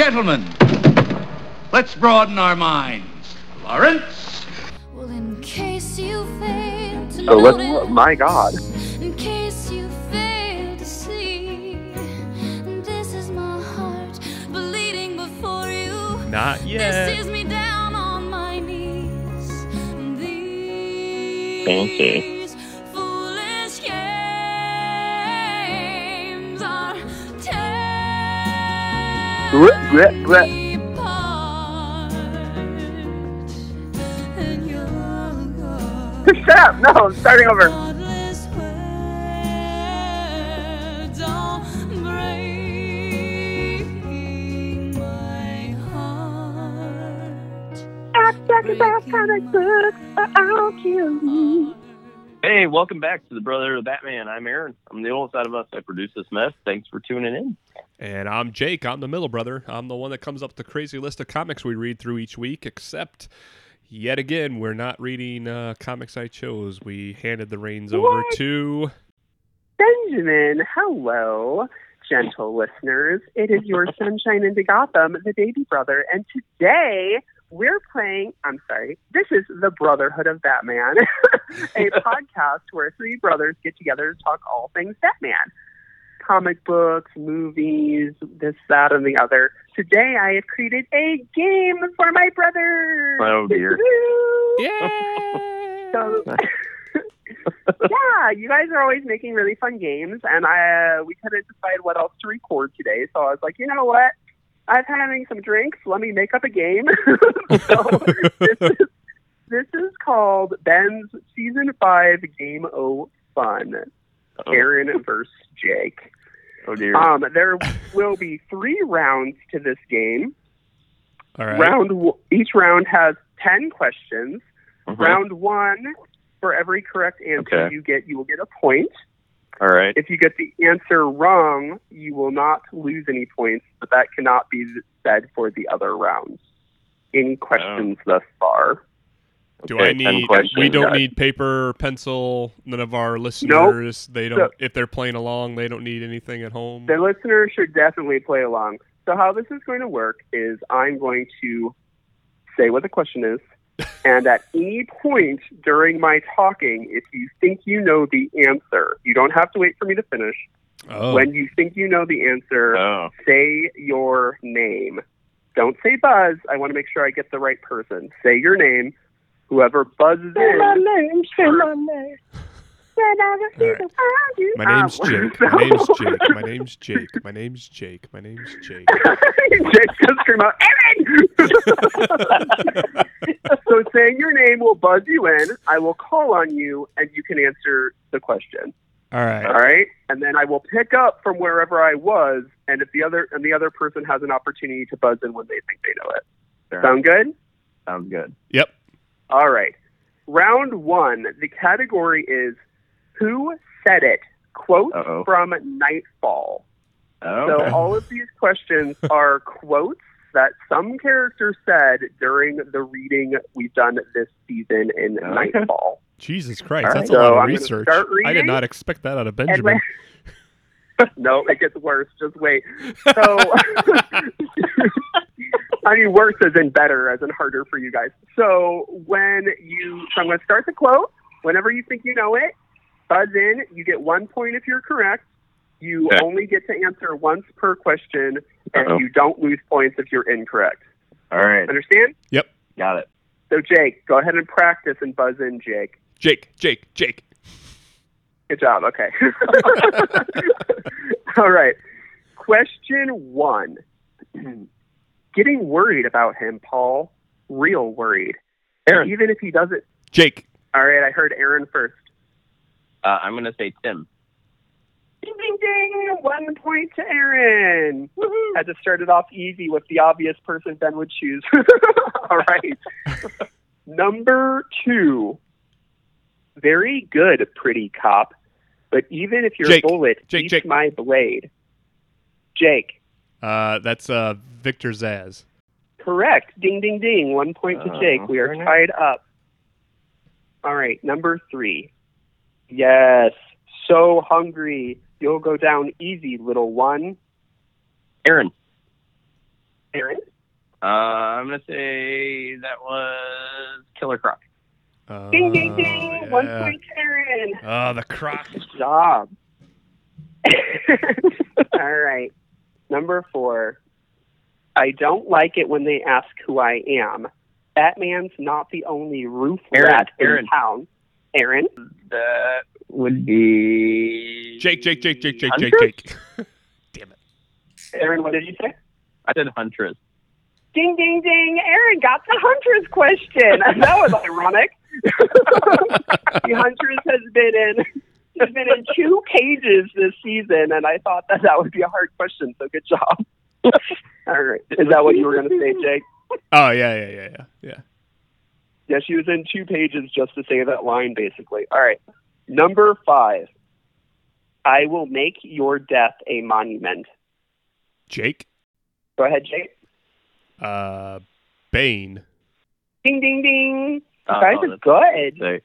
Gentlemen, let's broaden our minds. Lawrence? Well, in case you fail to So let's. notice, My God. in case you fail to see, this is my heart bleeding before you. Not This yet. is me down on my knees. These Fancy. Bleh. Shut up! No, I'm starting over. Thoughtless words don't break my heart. Hey, welcome back to the Brother of Batman. I'm Aaron. I'm the oldest out of us. I produce this mess. Thanks for tuning in. And I'm Jake. I'm the middle brother. I'm the one that comes up with the crazy list of comics we read through each week, except yet again, we're not reading uh, comics I chose. We handed the reins over to. Benjamin, hello, gentle listeners. It is your sunshine into Gotham, the baby brother, and today we're playing. I'm sorry, this is the Brotherhood of Batman, a podcast where three brothers get together to talk all things Batman. Comic books, movies, this, that, and the other. Today I have created a game for my brothers. Oh, dear. Yeah! So, yeah, you guys are always making really fun games, and I uh, we couldn't decide what else to record today. So I was like, you know what? I'm having some drinks. Let me make up a game. so this is, this is called Ben's Season Five Game O Fun. Aaron versus Jake. Oh dear. Um, there will be three rounds to this game. All right. Round each round has ten questions. Mhm. Round one, for every correct answer Okay. you get, you will get a point. All right. If you get the answer wrong, you will not lose any points, but that cannot be said for the other rounds. Any questions thus far? Do Okay, I need? We don't Got need paper, pencil. None of our listeners. They don't. So- if they're playing along, they don't need anything at home. The listeners should definitely play along. So how this is going to work is I'm going to say what the question is, and at any point during my talking, if you think you know the answer, you don't have to wait for me to finish. Oh. When you think you know the answer, Oh. say your name. Don't say Buzz. I want to make sure I get the right person. Say your name. Whoever buzzes in. Say my name. Say my name. My name's Jake. so- My name's Jake. My name's Jake. My name's Jake. My name's Jake. Jake just scream out, Aaron! so saying your name will buzz you in. I will call on you, and you can answer the question. All right. All right, and then I will pick up from wherever I was, and if the other and the other person has an opportunity to buzz in when they think they know it. Sure. Sound good? Sounds good. Yep. All right. Round one. The category is Who Said It? Quotes Uh-oh. from Knightfall. Oh, So okay. all of these questions are quotes that some character said during the reading we've done this season in Okay. Knightfall. Jesus Christ, All that's right. a lot of I'm research. start I did not expect that out of Benjamin. when- no, it gets worse. Just wait. So, I mean, worse as in better, as in harder for you guys. So when you, so I'm going to start the quote. Whenever you think you know it, buzz in. You get one point if you're correct. You Okay. only get to answer once per question, and Uh-oh. you don't lose points if you're incorrect. All right. Understand? Yep. Got it. So, Jake, go ahead and practice and buzz in, Jake. Jake, Jake, Jake. Good job. Okay. All right. Question one. Getting worried about him, Paul. Real worried. Aaron. Even if he doesn't. Jake. All right. I heard Aaron first. Uh, I'm going to say Tim. Ding, ding, ding. One point to Aaron. Woohoo. Had to start it off easy with the obvious person Ben would choose. All right. Number two. Very good, pretty cop. But even if your Jake. bullet Jake, beats Jake. my blade. Jake. Uh, that's uh, Victor Zsasz. Correct. Ding, ding, ding. One point to Oh, Jake. We are tied up. All right. Number three. Yes. So hungry. You'll go down easy, little one. Aaron. Aaron? Uh, I'm gonna say that was Killer Croc. Uh, Ding, ding, ding. One point, Aaron. Oh, the croc. Good job. All right. Number four. I don't like it when they ask who I am. Batman's not the only roof Aaron, rat in Aaron. town. Aaron? That would be Jake, Jake, Jake, Jake, Jake, Jake, Huntress? Jake. Damn it. Aaron, what did you say? I said Huntress. Ding, ding, ding. Aaron got the Huntress question. That was ironic. the Huntress has been in has been in two pages this season, and I thought that that would be a hard question. So good job. All right, is that what you were going to say, Jake? Oh yeah, yeah, yeah, yeah, yeah. Yeah, she was in two pages just to say that line, basically. All right, number five. I will make your death a monument. Jake. Go ahead, Jake. Uh, Bane. Ding, ding, ding. You Oh, guys are good. Say,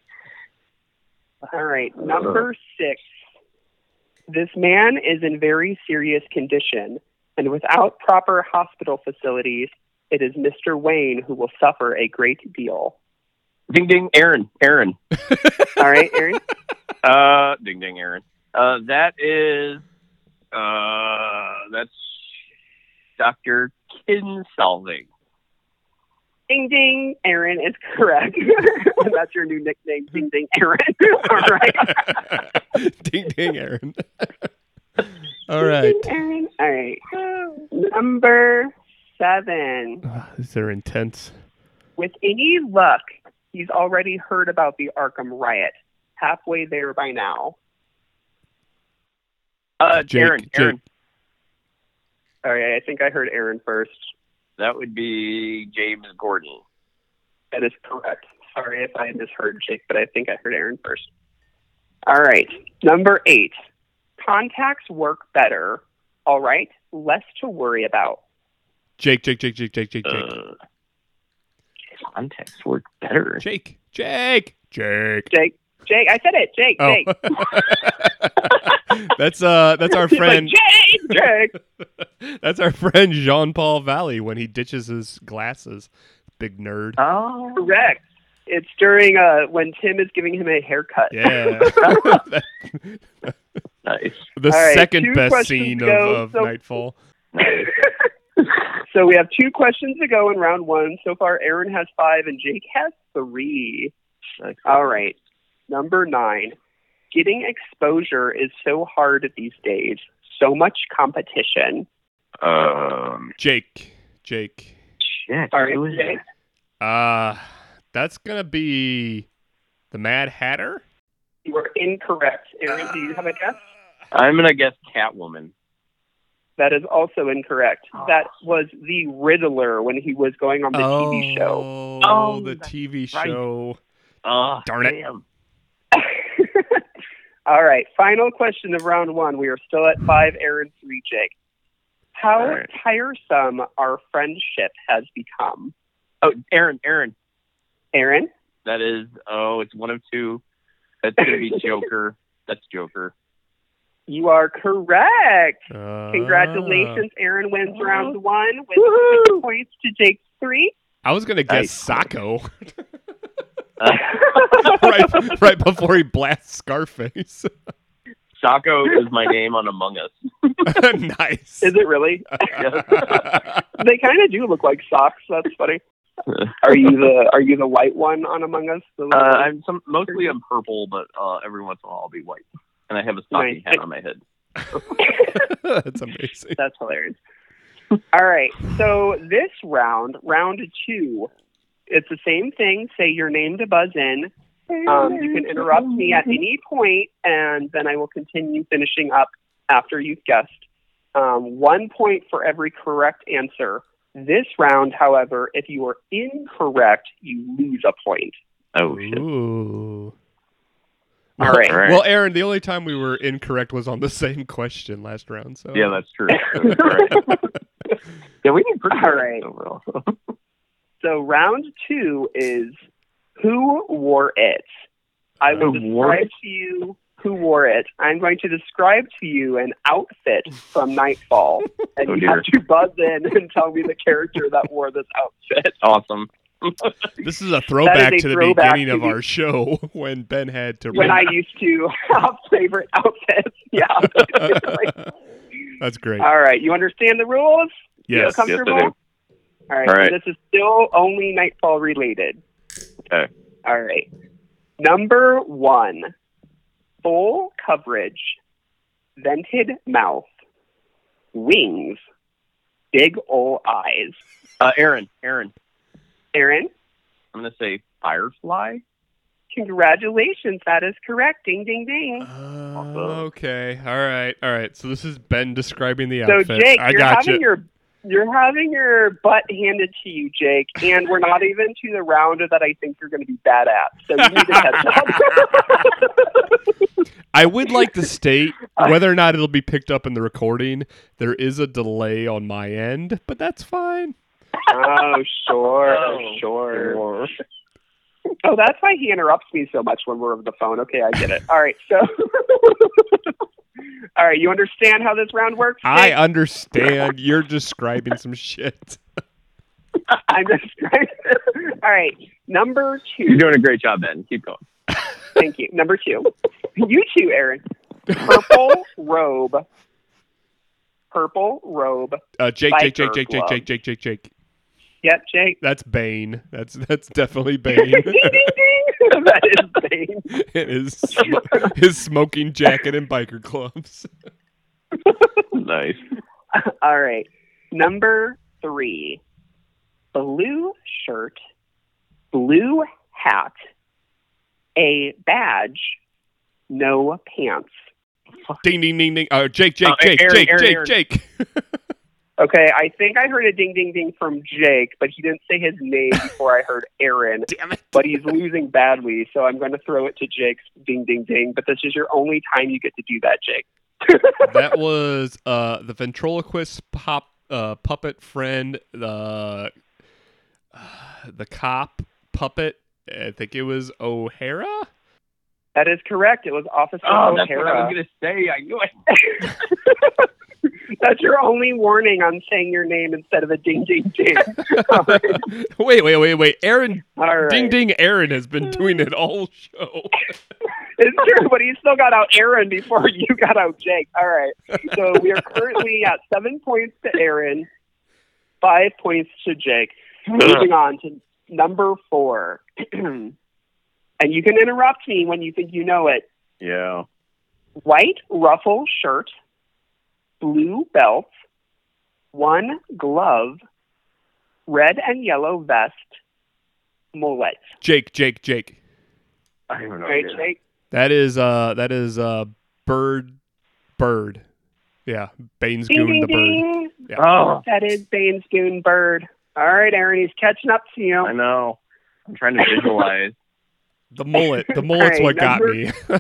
All right, number six. This man is in very serious condition, and without proper hospital facilities, it is Mr. Wayne who will suffer a great deal. Ding ding, Aaron, Aaron. All right, Aaron? Uh, ding ding, Aaron. Uh, that is, uh, that's Doctor Kinsolving. ding, ding. Aaron is correct. That's your new nickname, Ding, ding, Aaron. All right. ding, ding, Aaron. All right. Aaron. All right. Number seven. Ah, These are intense. With any luck, he's already heard about the Arkham riot. Halfway there by now. Uh, Jake, Aaron, Jake. Aaron. All right, I think I heard Aaron first. That would be James Gordon. That is correct. Sorry if I misheard Jake, but I think I heard Aaron first. All right, number eight. Contacts work better. All right, less to worry about. Jake, Jake, Jake, Jake, Jake, Jake, Jake. Uh, contacts work better. Jake, Jake, Jake. Jake, Jake, I said it. Jake, Oh, Jake. that's uh, that's our He's like, friend. Jake, Jake. That's our friend Jean Paul Valley when he ditches his glasses. Big nerd. Oh, Correct. It's during uh when Tim is giving him a haircut. Yeah. nice. the All right, second two best scene of, of so- Knightfall. So we have two questions to go in round one. So far, Aaron has five and Jake has three. Nice. All right. Number nine. Getting exposure is so hard these days. So much competition. Um, Jake, Jake. shit. All right, who is Jake. that? Uh, that's gonna be the Mad Hatter. You are incorrect. Aaron, do you have a guess? I'm gonna guess Catwoman. That is also incorrect. That was the Riddler when he was going on the TV show. Oh, Oh, the that's TV right. show. Oh, Darn it. damn. All right. Final question of round one. We are still at five, Aaron, three, Jake. How All right. tiresome our friendship has become. Oh, Aaron, Aaron. Aaron? That is. Oh, it's one of two. That's gonna be Joker. That's Joker. You are correct. Uh, Congratulations. Aaron wins round one with Woohoo! six points to Jake's three. I was gonna guess Nice. Socko right, right before he blasts Scarface. Socko is my name on Among Us. nice. Is it really? they kind of do look like socks. That's funny. Are you the Are you the white one on Among Us? Uh, I'm some mostly I'm purple, but uh, every once in a while I'll be white, and I have a stocking Nice. hat on my head. That's amazing. That's hilarious. All right. So this round, round two, it's the same thing. Say your name to buzz in. Um, you can interrupt me at any point, and then I will continue finishing up after you've guessed. Um, one point for every correct answer. This round, however, if you are incorrect, you lose a point. Oh shit! Ooh. All right. All right. Well, Aaron, the only time we were incorrect was on the same question last round. So Yeah, that's true. That's right. yeah, we did pretty All good right. overall. So round two is who wore it? I will Who wore describe to you who wore it. I'm going to describe to you an outfit from Knightfall, and Oh, you dear. have to buzz in and tell me the character that wore this outfit. Awesome. This is a throwback a to the throwback beginning to of the- our show when Ben had to. When I used to have favorite outfits, yeah. That's great. All right, you understand the rules? You yes. feel Yes, I comfortable? do. All right, All right. This is still only Knightfall related. Okay. All right. Number one, full coverage, vented mouth, wings, big ol' eyes. Uh, Aaron, Aaron, Aaron, I'm going to say Firefly. congratulations. That is correct. Ding, ding, ding. Uh, okay. All right. All right. So this is Ben describing the outfit. so. Jake, I you're got having your you're having your butt handed to you, Jake, and we're not even to the round that I think you're going to be bad at. So you need to catch up. I would like to state whether or not it'll be picked up in the recording. There is a delay on my end, but that's fine. Oh, sure, Oh, sure. Oh, that's why he interrupts me so much when we're over the phone. Okay, I get it. All right, so. All right, you understand how this round works? I Jake? understand. You're describing some shit. I'm just All right, number two. You're doing a great job, Ben. Keep going. Thank you. Number two. You too, Aaron. Purple robe. Purple robe. Uh, Jake, Jake, Jake, Biker Jake, Jake, glove. Jake, Jake, Jake, Jake. Yep, Jake. That's Bane. That's that's definitely Bane. that is Bane. his sm- his smoking jacket and biker gloves. nice. All right. Number three. Blue shirt, blue hat, a badge, no pants. Ding, ding, ding, ding. Uh, Jake, Jake, Uh, Jake, Aaron, Jake, Aaron, Jake, Aaron. Jake. Okay, I think I heard a ding ding ding from Jake, but he didn't say his name before I heard Aaron. Damn it. But he's losing badly, so I'm going to throw it to Jake's ding ding ding. But this is your only time you get to do that, Jake. That was uh, the ventriloquist pop uh, puppet friend, the uh, the cop puppet. I think it was O'Hara. That is correct. It was Officer Oh, that's what I was going to say. I knew it. That's your only warning on saying your name instead of a ding ding ding. wait, wait, wait, wait. Aaron, All right. ding, ding. Aaron has been doing it all show. It's true, but he still got out Aaron before you got out Jake. All right. So we are currently at seven points to Aaron, five points to Jake. Moving on to number four. and you can interrupt me when you think you know it. Yeah. White ruffle shirt, blue belt, one glove, red and yellow vest, mullet. Jake, Jake, Jake. I don't know. All right, Jake? That is uh, that is uh, bird, bird. Yeah, Bane's Ding, goon ding, the bird. ding. Yeah. Oh, That is Bane's Goon Bird. All right, Aaron, he's catching up to you. I know. I'm trying to visualize. The mullet. The mullet's Alright, what got me.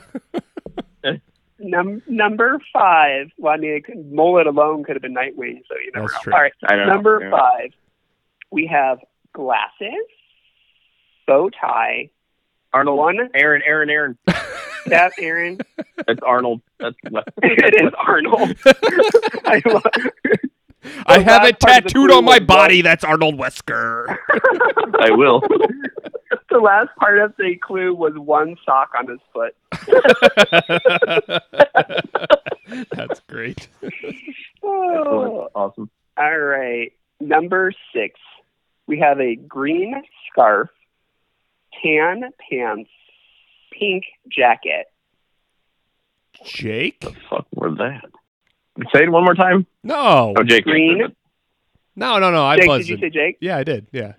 Num- number five. Well, I mean, it could- mullet alone could have been Nightwing, so you never That's know. true. All right, I know. number Yeah. five. We have glasses, bow tie, Arnold. one. Aaron, Aaron, Aaron. That Aaron. That's Arnold. That's left. it is Arnold. I, lo- I have last it part of the tattooed on my was body. That's Arnold Wesker. I will. The last part of the clue was one sock on his foot. That's great. Oh. Awesome. All right. Number six. We have a green scarf, tan pants, pink jacket. Jake? What the fuck, where's that? Say it one more time. No. Oh, Jake. Green. No, no, no. I Jake, buzzed did you it. say Jake? Yeah, I did. Yeah.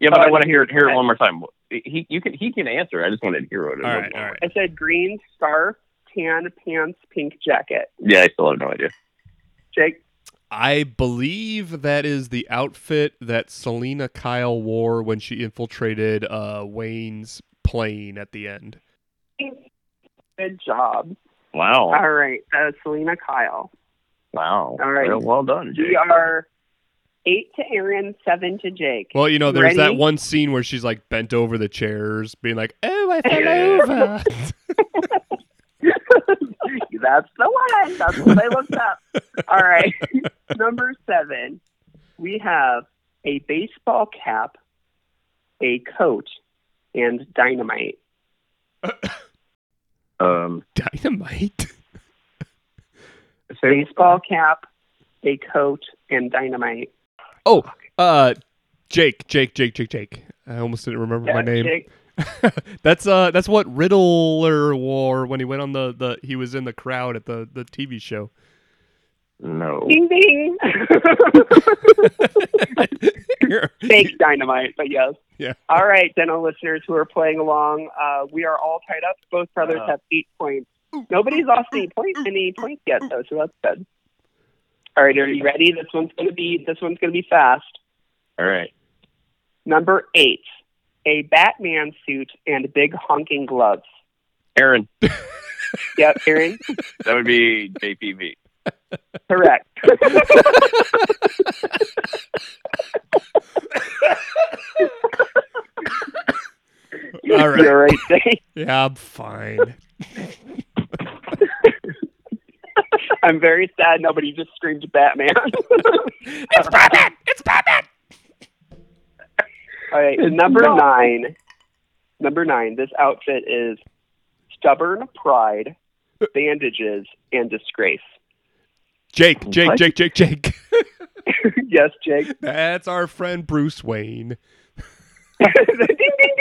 Yeah, but Oh, I want to hear it. Hear it one more time. He, you can, he can answer. I just wanted to hear it All was. right, all right. I said green scarf, tan pants, pink jacket. Yeah, I still have no idea. Jake? I believe that is the outfit that Selina Kyle wore when she infiltrated uh, Wayne's plane at the end. Good job. Wow. All right. Uh, Selina Kyle. Wow. All right. Well, well done, Jake. We are eight to Aaron, seven to Jake. Well, you know, there's that one scene where she's like bent over the chairs, being like, "Oh, I fell over." That's the one. That's what I looked up. All right. Number seven, we have a baseball cap, a coat, and dynamite. Um, Dynamite. say- Baseball cap, a coat, and dynamite. Oh, uh, Jake, Jake, Jake, Jake, Jake. I almost didn't remember my name. Jake. that's uh, that's what Riddler wore when he went on the the. He was in the crowd at the the TV show. no. Ding ding. Fake dynamite, but yes. Yeah. All right, dental listeners who are playing along, uh, we are all tied up. Both brothers Uh. have eight points. Nobody's lost any points any points yet though, so that's good. All right, are you ready? This one's gonna be this one's gonna be fast. All right. Number eight, a Batman suit and big honking gloves. Aaron, Yep, Aaron, that would be JPV. correct. All right. You're right, Yeah, I'm fine. I'm very sad nobody just screamed Batman. it's Batman. It's Batman. All right, number nine. Number nine. This outfit is stubborn pride, bandages, and disgrace. Jake, Jake, What? Jake, Jake, Jake. yes, Jake. That's our friend Bruce Wayne. ding ding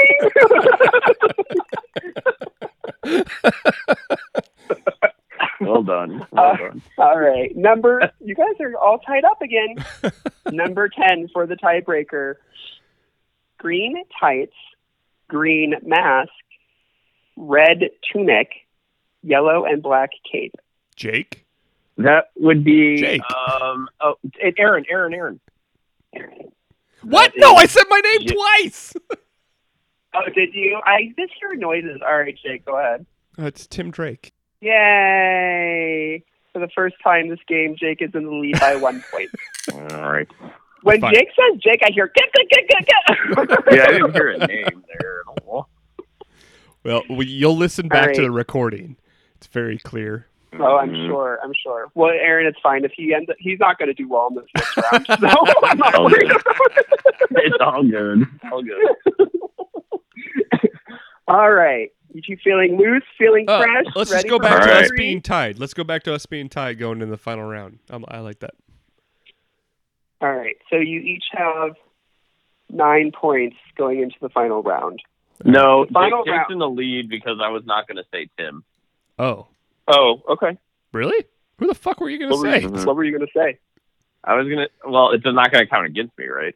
ding. Well done. Well Uh, done. all right, number. You guys are all tied up again. number ten for the tiebreaker. Green tights, green mask, red tunic, yellow and black cape. Jake. That would be Jake. um oh and Aaron, Aaron, Aaron. What? That No, I said my name Ja- twice. Oh, did you? I just hear noises. All right, Jake, go ahead. Uh, it's Tim Drake. Yay! For the first time this game, Jake is in the lead by one point. All right. When Fine. Jake says Jake, I hear get get get get get. Yeah, I didn't hear a name there at all. Well, you'll listen back All to the recording. It's very clear. Oh, I'm Mm. sure. I'm sure. Well, Aaron, it's fine if he ends. Up, he's not going to do well in this next round. So I'm not worried. It's all good. All good. All right. You feeling loose? Feeling Uh, fresh? let's just go back to All us being tied. Let's go back to us being tied going in the final round. Um, I like that. All right. So you each have nine points going into the final round. No, Final Jake, Jake's round. in the lead because I was not going to say Tim. Oh, Oh, okay. really? Who the fuck were you gonna What were, say? what were you going to say? I was gonna. Well, it's not going to count against me, right?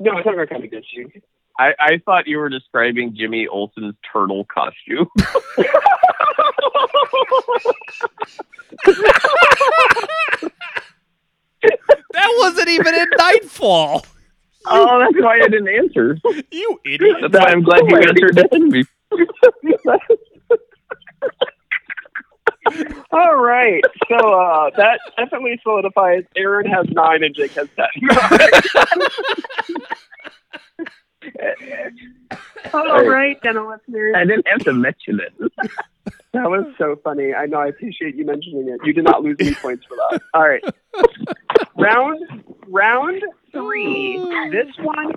No, it's not going to come against you. I, I thought you were describing Jimmy Olsen's turtle costume. That wasn't even in Knightfall. oh, that's why I didn't answer. You idiot. That's why I'm glad you answered ahead me. All right. So uh, that definitely solidifies Aaron has nine and Jake has ten. All right, dental listeners. I didn't have to mention it. That was so funny. I know. I appreciate you mentioning it. You did not lose any points for that. All right. round round three. This one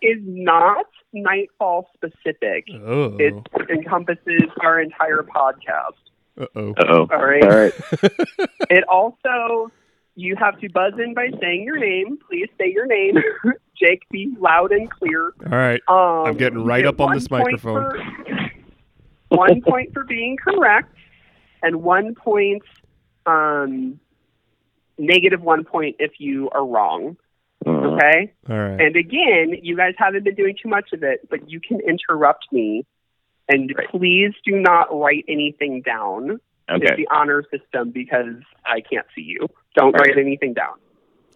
is not Knightfall specific. Oh. It encompasses our entire podcast. Uh oh. Oh, All right. all right. It also you have to buzz in by saying your name. Please say your name. Jake, be loud and clear. All right. Um, I'm getting right get up on this microphone. for- one point for being correct, and one point, um, negative one point if you are wrong. Uh, Okay. All right. And again, you guys haven't been doing too much of it, but you can interrupt me, and please do not write anything down. It's okay. the honor system because I can't see you. Don't write anything down.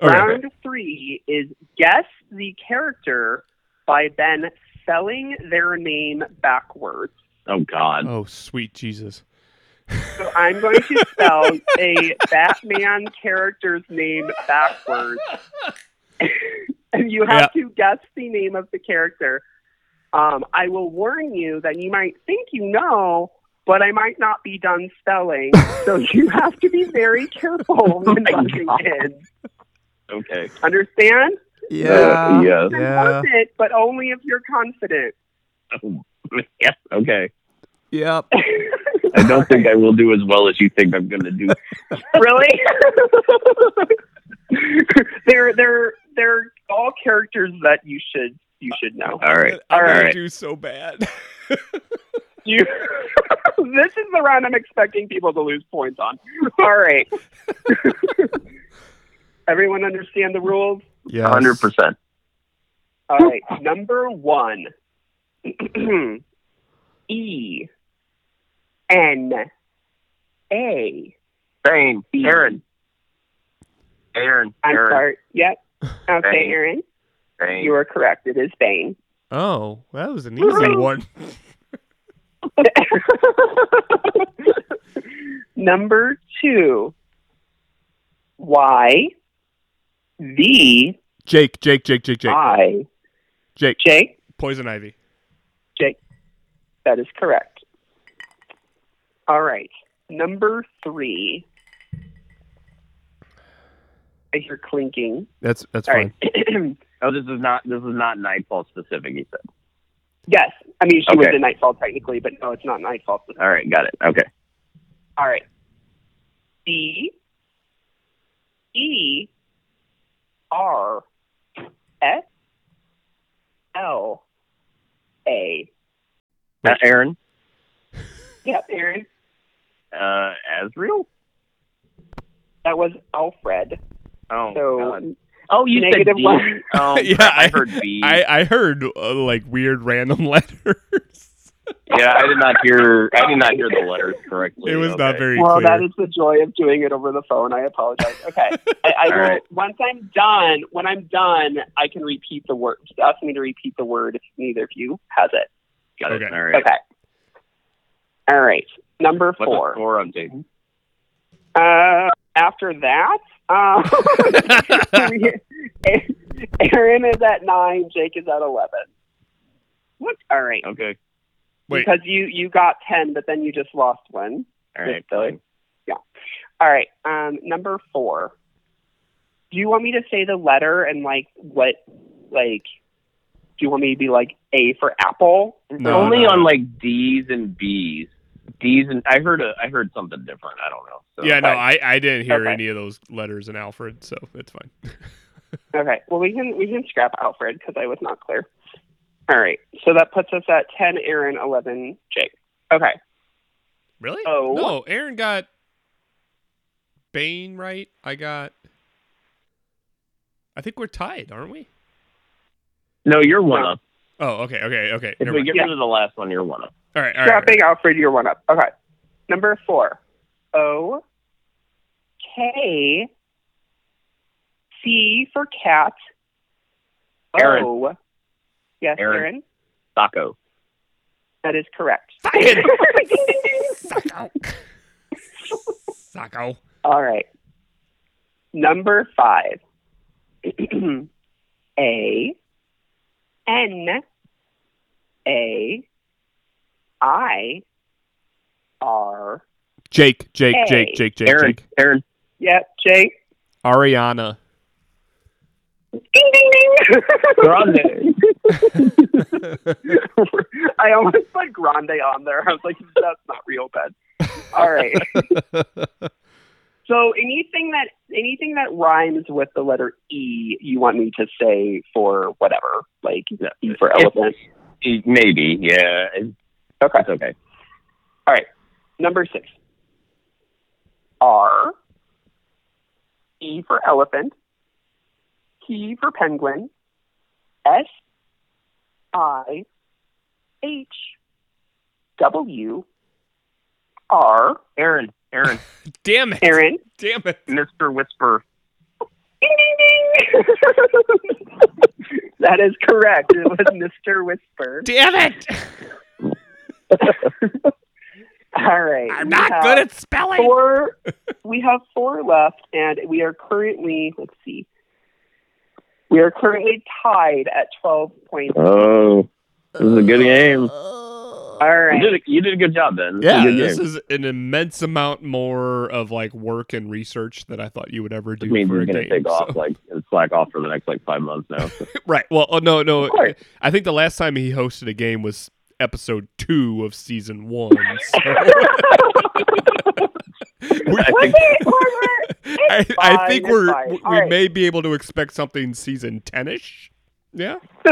All right. Round three is guess the character by then spelling their name backwards. Oh God. Oh, sweet Jesus. So I'm going to spell a Batman character's name backwards, and you have to guess the name of the character. Um, I will warn you that you might think you know, but I might not be done spelling. so you have to be very careful when my buzzing God. In. Okay. Understand? Yeah. yes. Yeah. Buzz it, but only if you're confident. Yes. Okay. Yep. I don't think I will do as well as you think I'm going to do. really? they're they're they're all characters that you should you should know. All right. I'm All gonna right. do so bad. You This is the round I'm expecting people to lose points on. All right. Everyone understand the rules? Yeah. Hundred percent. All right. Number 1. E N A Bane. Aaron. Aaron. I'm Aaron. sorry. Yep. Okay, Bane. Aaron. Bane. You are correct. It is Bane. Oh, that was an easy one. Number two. Y V Jake, Jake, Jake, Jake, Jake, I Jake. Jake. Poison ivy. Jake. That is correct. All right. Number three. I hear clinking. That's that's All fine. right. Oh, this is not. This is not Knightfall specific. You said. yes. I mean, she was in Knightfall technically, but no, it's not Knightfall. All right. Got it. Okay. All right. B E R S L A. Uh, Aaron. Yep, Aaron. Uh, Asriel. That was Alfred. Oh. So God. Oh, you negative said D. one. Oh, Yeah, I I- heard B. I I heard uh, like weird random letters. Yeah, I did not hear. I did not hear the letters correctly. it was not very well, clear. that is the joy of doing it over the phone. I apologize. Okay, I, I will. right. Once I'm done, when I'm done, I can repeat the word. Just ask me to repeat the word if neither of you has it. Got it. Okay. All right. Okay. All right. Number What's the four. on Jason? Uh, after that, um, Aaron is at nine. Jake is at eleven. What? All right. Okay. Wait. Because you you got ten, but then you just lost one. All right. Billy. All right. Um, number four. Do you want me to say the letter and like what, like? Do you want me to be like A for apple? No, Only no, on like D's and B's. D's and I heard a I heard something different. I don't know. So. yeah, no, I I didn't hear Okay. any of those letters in Alfred, so it's fine. Okay. Well, we can we can scrap Alfred because I was not clear. All right. So that puts us at ten. Aaron, eleven. Jake. Okay. really? Oh. No, Aaron got Bane right. I got. I think we're tied, aren't we? No, you're one No. up. Oh, okay, okay, okay. If Never we mind. get Yeah. rid of the last one, you're one up. All right, all right, all right. Scrapping Alfred, you're one up. Okay. Number four. O. K. C for cat. Aaron. O. Yes, Aaron. Aaron. Taco. That is correct. Fucking- Socko. Socko. All right. Number five. A. N. A. I. R. Jake, Jake, Hey. Jake, Jake, Jake, Aaron. Jake. Aaron. Yep, Jake. Ariana. Ding ding ding. Grande. I almost put Grande on there. I was like, that's not real bad. All right. So anything that anything that rhymes with the letter E, you want me to say for whatever, like E for elephant. Maybe. Yeah. Okay. it's okay. All right. Number six. R. E for elephant. P for penguin. S. I. H. W. R. Aaron. Aaron. Damn it. Aaron. Damn it. Mr. Whisper. Ding, ding, ding. that is correct. It was Mr. Whisper. Damn it. All right. I'm not good at spelling. four. we have four left, and we are currently. Let's see. We are currently tied at twelve points. Oh. This is a good game. Oh. All You did a, you did a good job, Ben. This is Yeah, good this game. is an immense amount more of like work and research that I thought you would ever do Which means for he's a gonna game. take off like and slack off for the next like five months now. Right. Well, oh, no, no. Of course. I think the last time he hosted a game was episode two of season one. so- We- I think it? Was it? I, I think we're fine. we All right. may be able to expect something season ten ish. Yeah.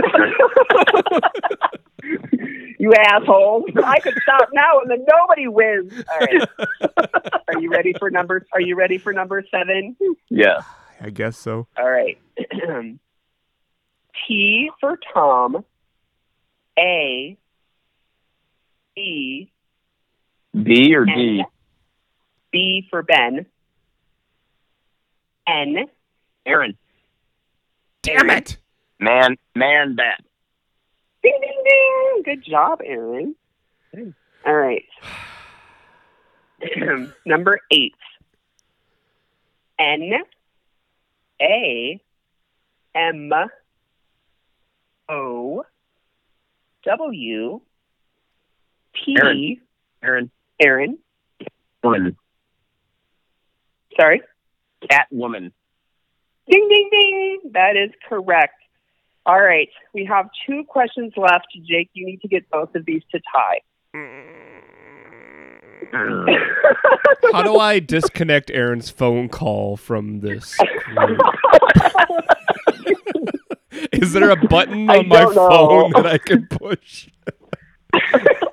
you assholes. I could stop now and then nobody wins. All right. Are you ready for number are you ready for number seven? yeah. I guess so. All right. T for Tom. A. B. B or D. B for Ben. N. Aaron. Damn it! Man, man, that. Ding ding ding. Good job, Aaron. All right. Number eight. N A M O W P Aaron. Aaron. Aaron. Woman. Sorry. Cat woman. Ding ding ding. That is correct. All right. We have two questions left. Jake, you need to get both of these to tie. How do I disconnect Aaron's phone call from this? Is there a button on my know. phone that I can push?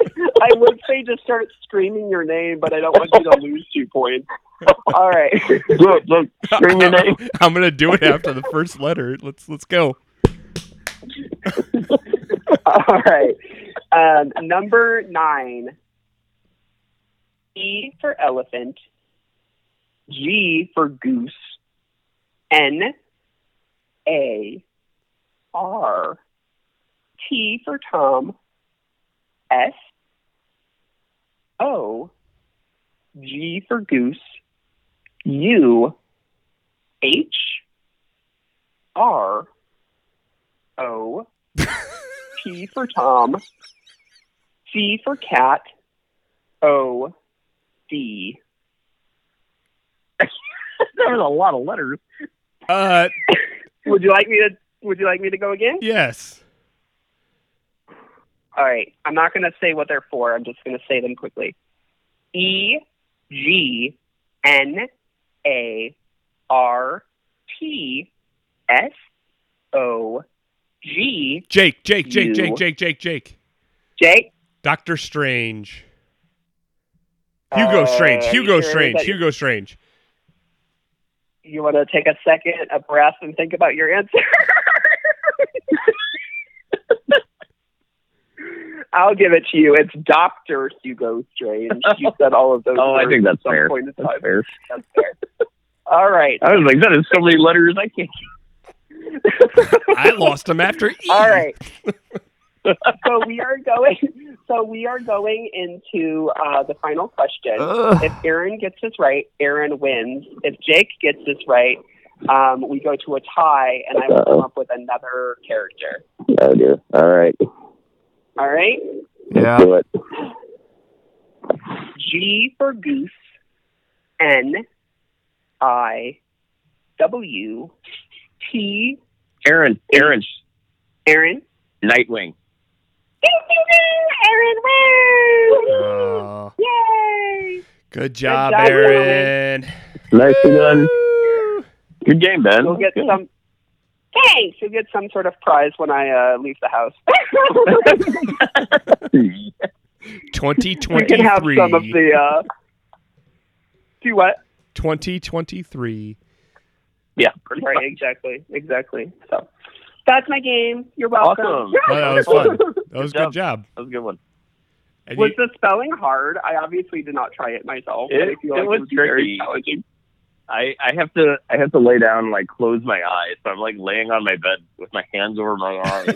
I would say just start screaming your name, but I don't want you to lose two points. All right. look, look, scream your name. I'm gonna do it after the first letter. Let's let's go. All right. Um, number nine. E for elephant. G for goose. N. A. R. T for Tom. S. O. G for goose. U. H. R. O. T for Tom. C for cat. O. D. There was a lot of letters. Uh, Would you like me to? Would you like me to go again? yes. All right. I'm not going to say what they're for. I'm just going to say them quickly. E G N A R T S O G Jake, Jake, Jake, You. Jake, Jake, Jake, Jake. Doctor Strange. Hugo Strange. Uh, are Hugo sure Strange. Hugo Strange. You want to take a second, a breath, and think about your answer? I'll give it to you. It's Doctor Hugo Strange. You said all of those. Oh, I think that's at some fair. Point in That's fair. That's fair. All right. I was like, that is so many letters. I can't. I lost them after E. All right. so we are going. So we are going into uh, the final question. Ugh. If Aaron gets this right, Aaron wins. If Jake gets this right, um, we go to a tie, and I will come up with another character. Oh dear. All right. All right. Yeah. Do it. G for goose. N. I. W. T. Aaron. Aaron. Aaron. Nightwing. Ding, ding, ding! Aaron wins! Oh, Yay! good job, job, Aaron. Nicely done. Good game, Ben. You'll get Good. some. Thanks. You'll get some sort of prize when I uh, leave the house. 2023. you can have 2023. some of the. Uh... Do what? 2023. yeah. Pretty Right. Exactly. Exactly. So that's my game. You're welcome. Awesome. Oh, that was fun. That was a Good good job. That was a good one. And Was you- the spelling hard? I obviously did not try it myself. It- it like was it would very tricky. challenging. I, I have to I have to lay down and like close my eyes. So I'm like laying on my bed with my hands over my eyes,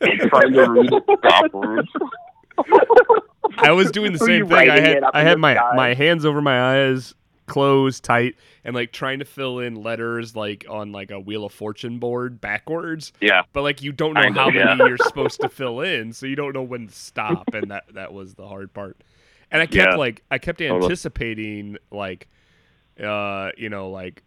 and trying to read it backwards. I was doing the same thing. I had I had my sky? my hands over my eyes closed tight and like trying to fill in letters like on like a Wheel of Fortune board backwards. Yeah. But like you don't know how many yeah. you're supposed to fill in, so you don't know when to stop, and that that was the hard part. And I kept Yeah. like I kept anticipating like uh you know like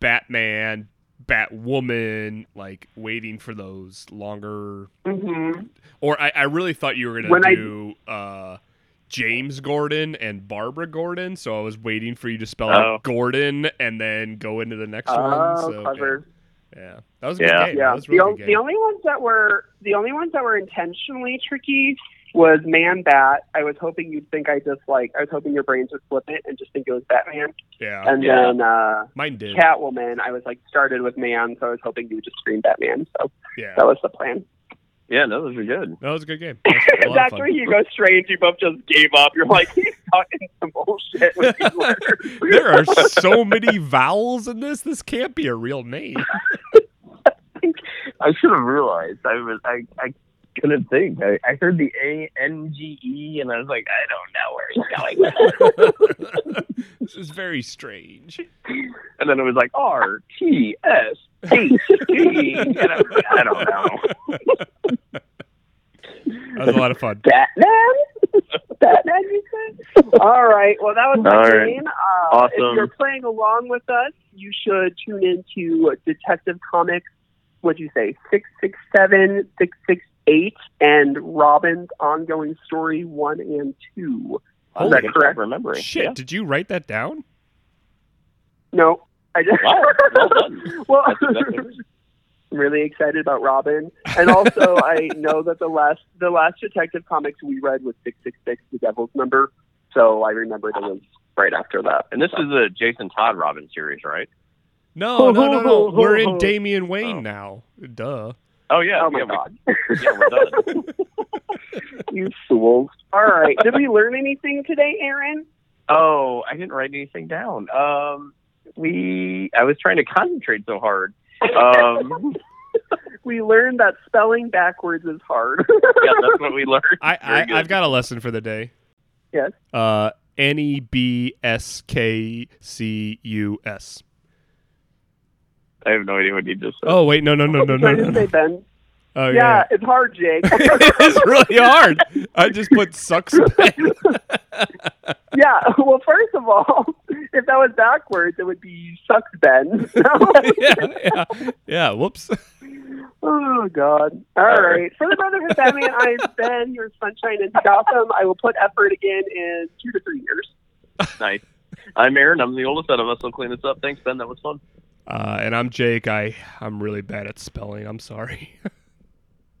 Batman, Batwoman, like waiting for those longer hmm or I, I really thought you were gonna When I- do uh James Gordon and Barbara Gordon, so I was waiting for you to spell Oh. out Gordon and then go into the next one. Oh, So, okay. clever. Yeah, that was a good Yeah. game. Yeah. That was a The, really on- good the only ones that were the only ones that were intentionally tricky was Man Bat. I was hoping you'd think I just like I was hoping your brains would flip it and just think it was Batman. yeah, And Yeah. then uh mine did. Catwoman, I was like started with man, so I was hoping you would just scream Batman. So yeah, that was the plan. Yeah, no, those are good. that was a good game. That was a lot of That's where you go strange. You both just gave up. You're like, he's talking some bullshit with there are so many vowels in this. This can't be a real name. I should have realized. I was I, I couldn't think. I, I heard the A N G E and I was like, I don't know where he's going with it. this is very strange. and then it was like R T S H G and I was like, I don't know. That was a lot of fun. Batman? Batman, you said? All right. Well, that was my All right. game. Uh, Awesome. If you're playing along with us, you should tune into Detective Comics. What'd you say? 667, 668, and Robin's ongoing story 1 and 2. Oh, Is that correct? Remembering. Shit, Yeah. did you write that down? No. I just. Wow, well done. well, That's exactly right. I'm really excited about Robin, and also I know that the last the last Detective Comics we read was six six six, the Devil's Number. So I remembered it was right after that. And this is a Jason Todd Robin series, right? No, no, no, no. We're in Damian Wayne Oh. now. Duh. Oh yeah. oh my yeah, we- god, yeah, we're done. you fools! All right, did we learn anything today, Aaron? Oh, I didn't write anything down. Um, we I was trying to concentrate so hard. Um, We learned that spelling backwards is hard. yeah, that's what we learned. I, I, I've got a lesson for the day. yes. Uh, N E B S K C U S. I have no idea what you just said. Oh wait, no, no, no, no, no, no. no. say Ben. Oh yeah, yeah. it's hard, Jake. it's really hard. I just put sucks. Yeah. Well, first of all, if that was backwards, it would be sucks Ben. yeah, yeah, yeah. Whoops. Oh God! All right. For the Brotherhood Batman, I've been your sunshine in Gotham. I will put effort again in two to three years. Nice. I'm Aaron. I'm the oldest out of us. I'll clean this up. Thanks, Ben. That was fun. Uh, and I'm Jake. I I'm really bad at spelling. I'm sorry.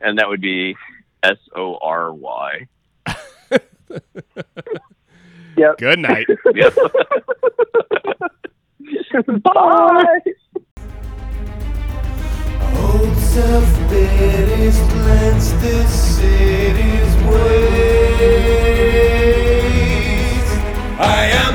and that would be S O R Y. Yep. Good night. Bye. This city's. I am.